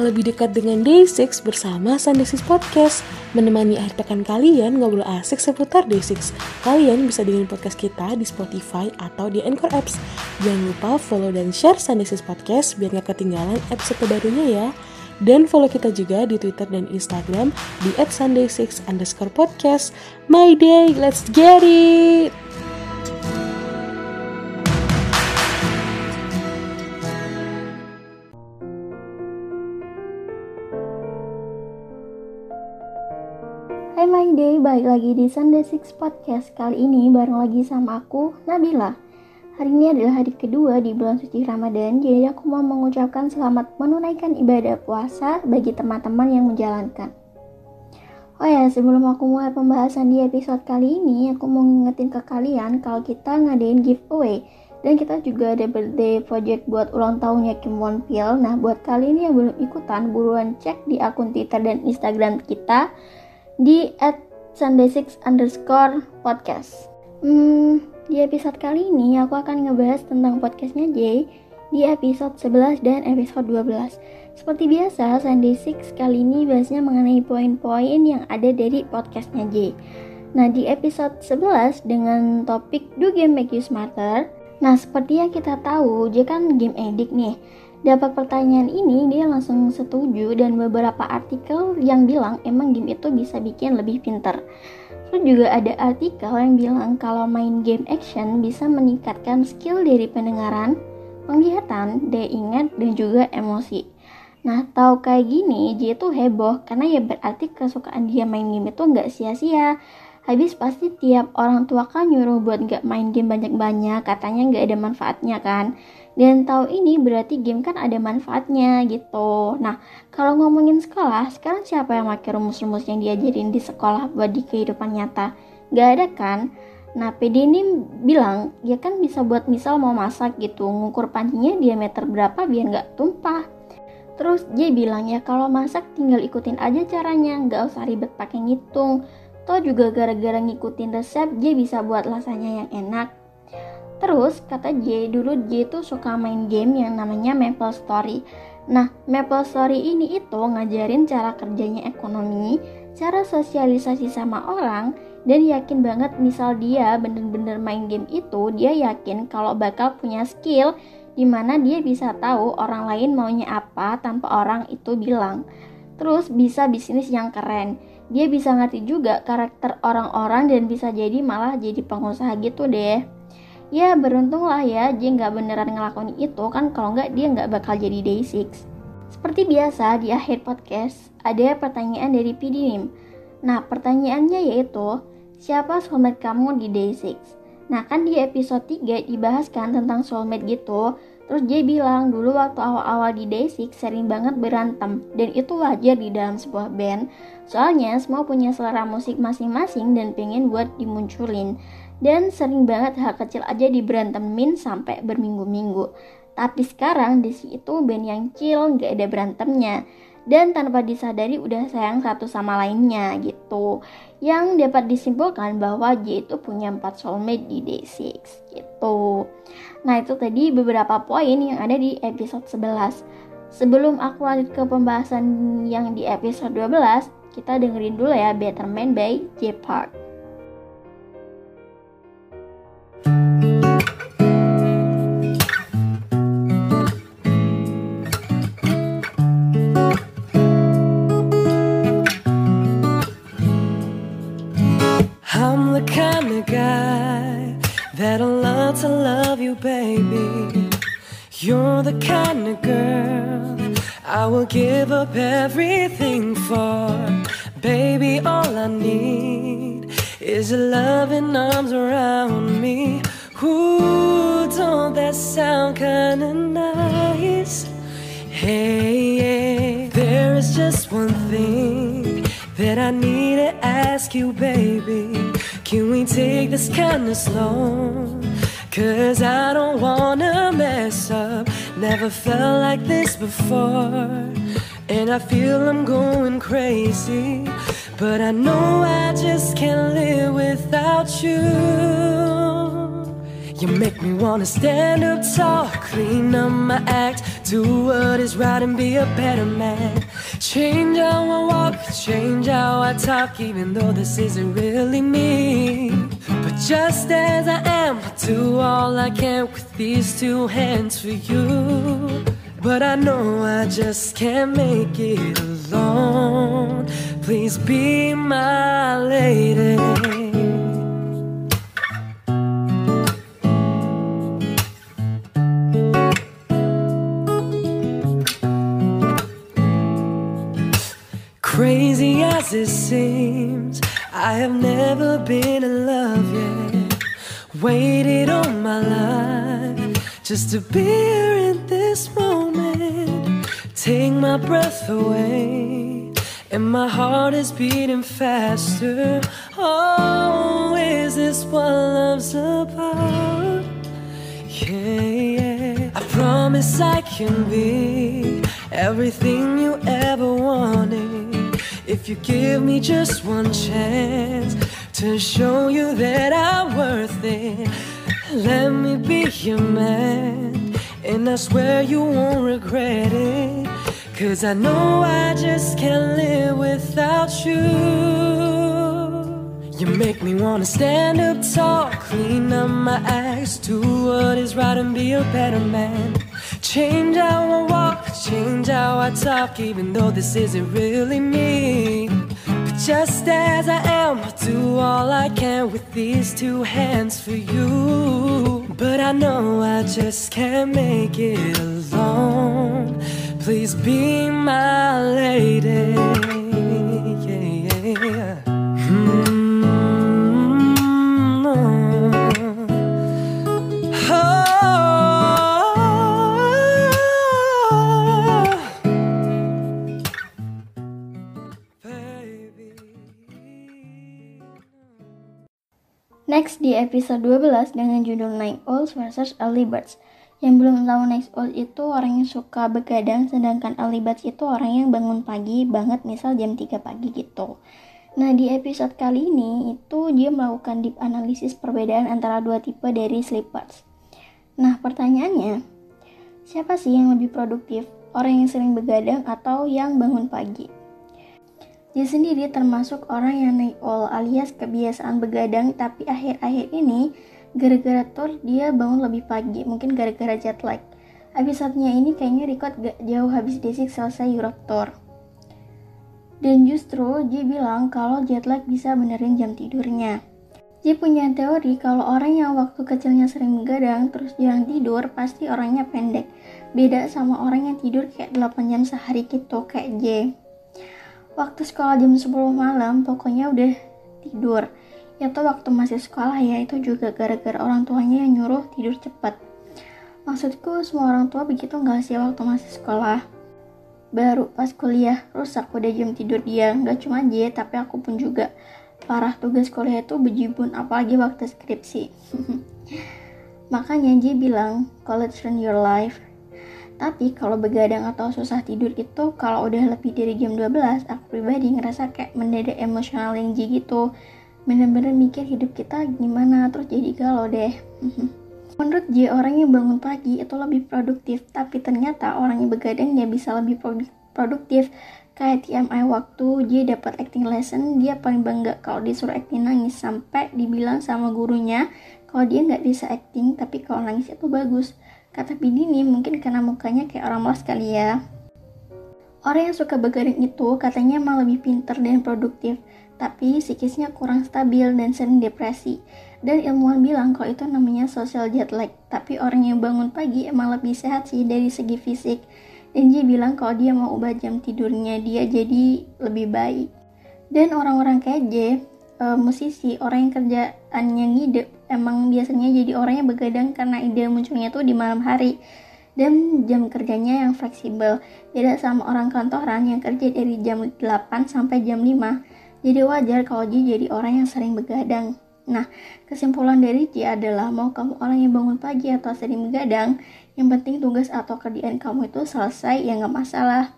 lebih dekat dengan Day6 bersama Sunday Six Podcast. Menemani akhir pekan kalian ngobrol asik seputar Day6. Kalian bisa dengerin podcast kita di Spotify atau di Anchor Apps. Jangan lupa follow dan share Sunday Six Podcast biar gak ketinggalan episode terbarunya ya. Dan follow kita juga di Twitter dan Instagram di @sunday6 underscore podcast. My day, let's get it! Balik lagi di Sunday Six Podcast. Kali ini bareng lagi sama aku, Nabila. Hari ini adalah hari kedua di bulan suci Ramadan Jadi aku mau mengucapkan selamat menunaikan ibadah puasa bagi teman-teman yang menjalankan. Oh ya, sebelum aku mulai pembahasan di episode kali ini Aku mau ngingetin ke kalian kalau kita ngadain giveaway. Dan kita juga ada birthday project buat ulang tahunnya Kim Won Pil. Nah, buat kali ini yang belum ikutan, buruan cek di akun Twitter dan Instagram kita di at sunday6 underscore podcast. Hmm, di episode kali ini aku akan ngebahas tentang podcastnya Jay di episode 11 dan episode 12. Seperti biasa, Sunday 6 kali ini bahasnya mengenai poin-poin yang ada dari podcastnya Jay. Nah, di episode 11 dengan topik Do Game Make You Smarter, Nah, seperti yang kita tahu, Jay kan game addict nih. Dapat pertanyaan ini, dia langsung setuju dan beberapa artikel yang bilang emang game itu bisa bikin lebih pinter. Terus juga ada artikel yang bilang kalau main game action bisa meningkatkan skill dari pendengaran, penglihatan, daya ingat, dan juga emosi. Nah, tahu kayak gini, dia tuh heboh karena ya berarti kesukaan dia main game itu nggak sia-sia. Habis pasti tiap orang tua kan nyuruh buat nggak main game banyak-banyak, katanya nggak ada manfaatnya kan. Dan tahu ini berarti game kan ada manfaatnya gitu. Nah, kalau ngomongin sekolah, sekarang siapa yang pakai rumus-rumus yang diajarin di sekolah buat di kehidupan nyata? Gak ada kan? Nah, PD ini bilang, ya kan bisa buat misal mau masak gitu, ngukur pancinya diameter berapa biar nggak tumpah. Terus dia bilang ya kalau masak tinggal ikutin aja caranya, nggak usah ribet pakai ngitung. Toh juga gara-gara ngikutin resep, dia bisa buat rasanya yang enak. Terus kata J, dulu J itu suka main game yang namanya Maple Story. Nah, Maple Story ini itu ngajarin cara kerjanya ekonomi, cara sosialisasi sama orang, dan yakin banget misal dia bener-bener main game itu, dia yakin kalau bakal punya skill di mana dia bisa tahu orang lain maunya apa tanpa orang itu bilang. Terus bisa bisnis yang keren dia bisa ngerti juga karakter orang-orang dan bisa jadi malah jadi pengusaha gitu deh ya beruntung lah ya dia nggak beneran ngelakuin itu kan kalau nggak dia nggak bakal jadi day six. Seperti biasa di akhir podcast ada pertanyaan dari PDM nah pertanyaannya yaitu siapa soulmate kamu di day six? Nah kan di episode 3 dibahas kan tentang soulmate gitu. Terus dia bilang dulu waktu awal-awal di Day6 sering banget berantem. Dan itu wajar di dalam sebuah band. Soalnya semua punya selera musik masing-masing dan pengen buat dimunculin dan sering banget hal kecil aja diberantemin sampai berminggu-minggu. Tapi sekarang di itu band yang chill gak ada berantemnya. Dan tanpa disadari udah sayang satu sama lainnya gitu. Yang dapat disimpulkan bahwa J itu punya 4 soulmate di Day6 gitu. Nah itu tadi beberapa poin yang ada di episode 11 sebelum aku lanjut ke pembahasan yang di episode 12 kita dengerin dulu ya Better Man by J Park the kind of girl I will give up everything for. Baby, all I need is your loving arms around me. Ooh, don't that sound kinda nice? Hey, yeah. there is just one thing that I need to ask you, baby. Can we take this kinda slow? Cause I don't wanna mess up. Never felt like this before. And I feel I'm going crazy. But I know I just can't live without you. You make me wanna stand up tall, clean up my act, do what is right and be a better man. Change how I walk, change how I talk, even though this isn't really me. But just as I am, I do all I can with these two hands for you. But I know I just can't make it alone. Please be my lady. Waited all my life just to be here in this moment. Take my breath away, and my heart is beating faster. Oh, is this what love's about? Yeah, yeah. I promise I can be everything you ever wanted. If you give me just one chance to show you that I'm worth it, let me be your man. And I swear you won't regret it. Cause I know I just can't live without you. You make me wanna stand up tall, clean up my acts, do what is right and be a better man. Change how I walk, change how I talk, even though this isn't really me. Just as I am, I do all I can with these two hands for you. But I know I just can't make it alone. Please be my lady. Next di episode 12 dengan judul Night Owls versus Early Birds. Yang belum tahu Night Owls itu orang yang suka begadang, sedangkan Early Birds itu orang yang bangun pagi banget, misal jam 3 pagi gitu. Nah di episode kali ini itu dia melakukan deep analisis perbedaan antara dua tipe dari sleepers. Nah pertanyaannya, siapa sih yang lebih produktif? Orang yang sering begadang atau yang bangun pagi? Dia sendiri termasuk orang yang night owl alias kebiasaan begadang tapi akhir-akhir ini gara-gara tour dia bangun lebih pagi mungkin gara-gara jet lag. Episodenya ini kayaknya record gak jauh habis Desik selesai Europe Tour. Dan justru dia bilang kalau jet lag bisa benerin jam tidurnya. Dia punya teori kalau orang yang waktu kecilnya sering begadang terus jarang tidur pasti orangnya pendek. Beda sama orang yang tidur kayak 8 jam sehari gitu kayak J. Waktu sekolah jam 10 malam pokoknya udah tidur. Ya tuh waktu masih sekolah ya itu juga gara-gara orang tuanya yang nyuruh tidur cepat. Maksudku semua orang tua begitu nggak sih waktu masih sekolah? Baru pas kuliah rusak udah jam tidur dia. Nggak cuma J tapi aku pun juga. Parah tugas kuliah itu bejibun apalagi waktu skripsi. Makanya J bilang, college run your life. Tapi kalau begadang atau susah tidur itu kalau udah lebih dari jam 12, aku pribadi ngerasa kayak mendadak emosional yang J gitu. Bener-bener mikir hidup kita gimana, terus jadi galau deh. Menurut J, orang yang bangun pagi itu lebih produktif, tapi ternyata orang yang begadang dia bisa lebih produ- produktif. Kayak TMI waktu J dapat acting lesson, dia paling bangga kalau disuruh acting nangis sampai dibilang sama gurunya kalau dia nggak bisa acting, tapi kalau nangis itu bagus. Kata Bidini mungkin karena mukanya kayak orang malas kali ya. Orang yang suka begadang itu katanya emang lebih pinter dan produktif, tapi psikisnya kurang stabil dan sering depresi. Dan ilmuwan bilang kalau itu namanya social jet lag, tapi orang yang bangun pagi emang lebih sehat sih dari segi fisik. Dan dia bilang kalau dia mau ubah jam tidurnya dia jadi lebih baik. Dan orang-orang kayak J, uh, musisi, orang yang kerjaannya ngide, emang biasanya jadi orang yang begadang karena ide munculnya tuh di malam hari dan jam kerjanya yang fleksibel. Beda sama orang kantoran yang kerja dari jam 8 sampai jam 5. Jadi wajar kalau dia jadi orang yang sering begadang. Nah, kesimpulan dari dia adalah mau kamu orang yang bangun pagi atau sering begadang, yang penting tugas atau kerjaan kamu itu selesai ya nggak masalah.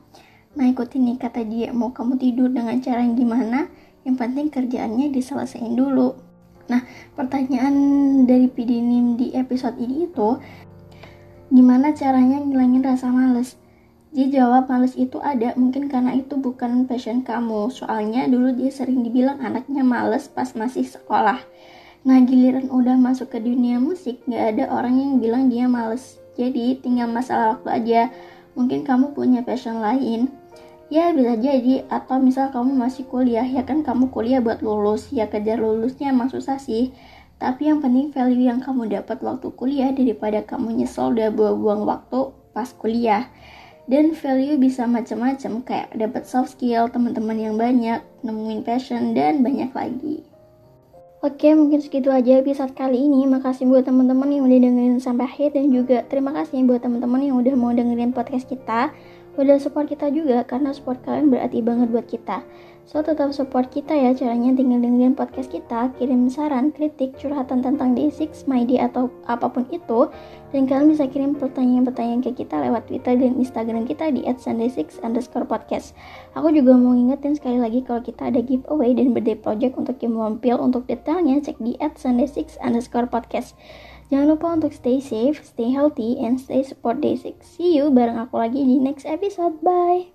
Nah, ikutin nih kata dia, mau kamu tidur dengan cara yang gimana, yang penting kerjaannya diselesaikan dulu. Nah, pertanyaan dari Pidinim di episode ini itu gimana caranya ngilangin rasa males? Dia jawab males itu ada mungkin karena itu bukan passion kamu. Soalnya dulu dia sering dibilang anaknya males pas masih sekolah. Nah giliran udah masuk ke dunia musik gak ada orang yang bilang dia males. Jadi tinggal masalah waktu aja. Mungkin kamu punya passion lain. Ya bisa jadi. Atau misal kamu masih kuliah ya kan kamu kuliah buat lulus. Ya kejar lulusnya emang susah sih. Tapi yang penting value yang kamu dapat waktu kuliah daripada kamu nyesel udah buang-buang waktu pas kuliah. Dan value bisa macam-macam kayak dapat soft skill teman-teman yang banyak nemuin passion dan banyak lagi. Oke, mungkin segitu aja episode kali ini. Makasih buat teman-teman yang udah dengerin sampai akhir dan juga terima kasih buat teman-teman yang udah mau dengerin podcast kita. Udah support kita juga karena support kalian berarti banget buat kita. So tetap support kita ya caranya tinggal dengerin podcast kita, kirim saran, kritik, curhatan tentang D6, MyD atau apa pun itu dan kalian bisa kirim pertanyaan-pertanyaan ke kita lewat Twitter dan Instagram kita di @sunday6 underscore podcast. Aku juga mau ngingetin sekali lagi kalau kita ada giveaway dan birthday project untuk Kim Wampil. Untuk detailnya cek di @sunday6 underscore podcast. Jangan lupa untuk stay safe, stay healthy, and stay support Day6. See you bareng aku lagi di next episode. Bye!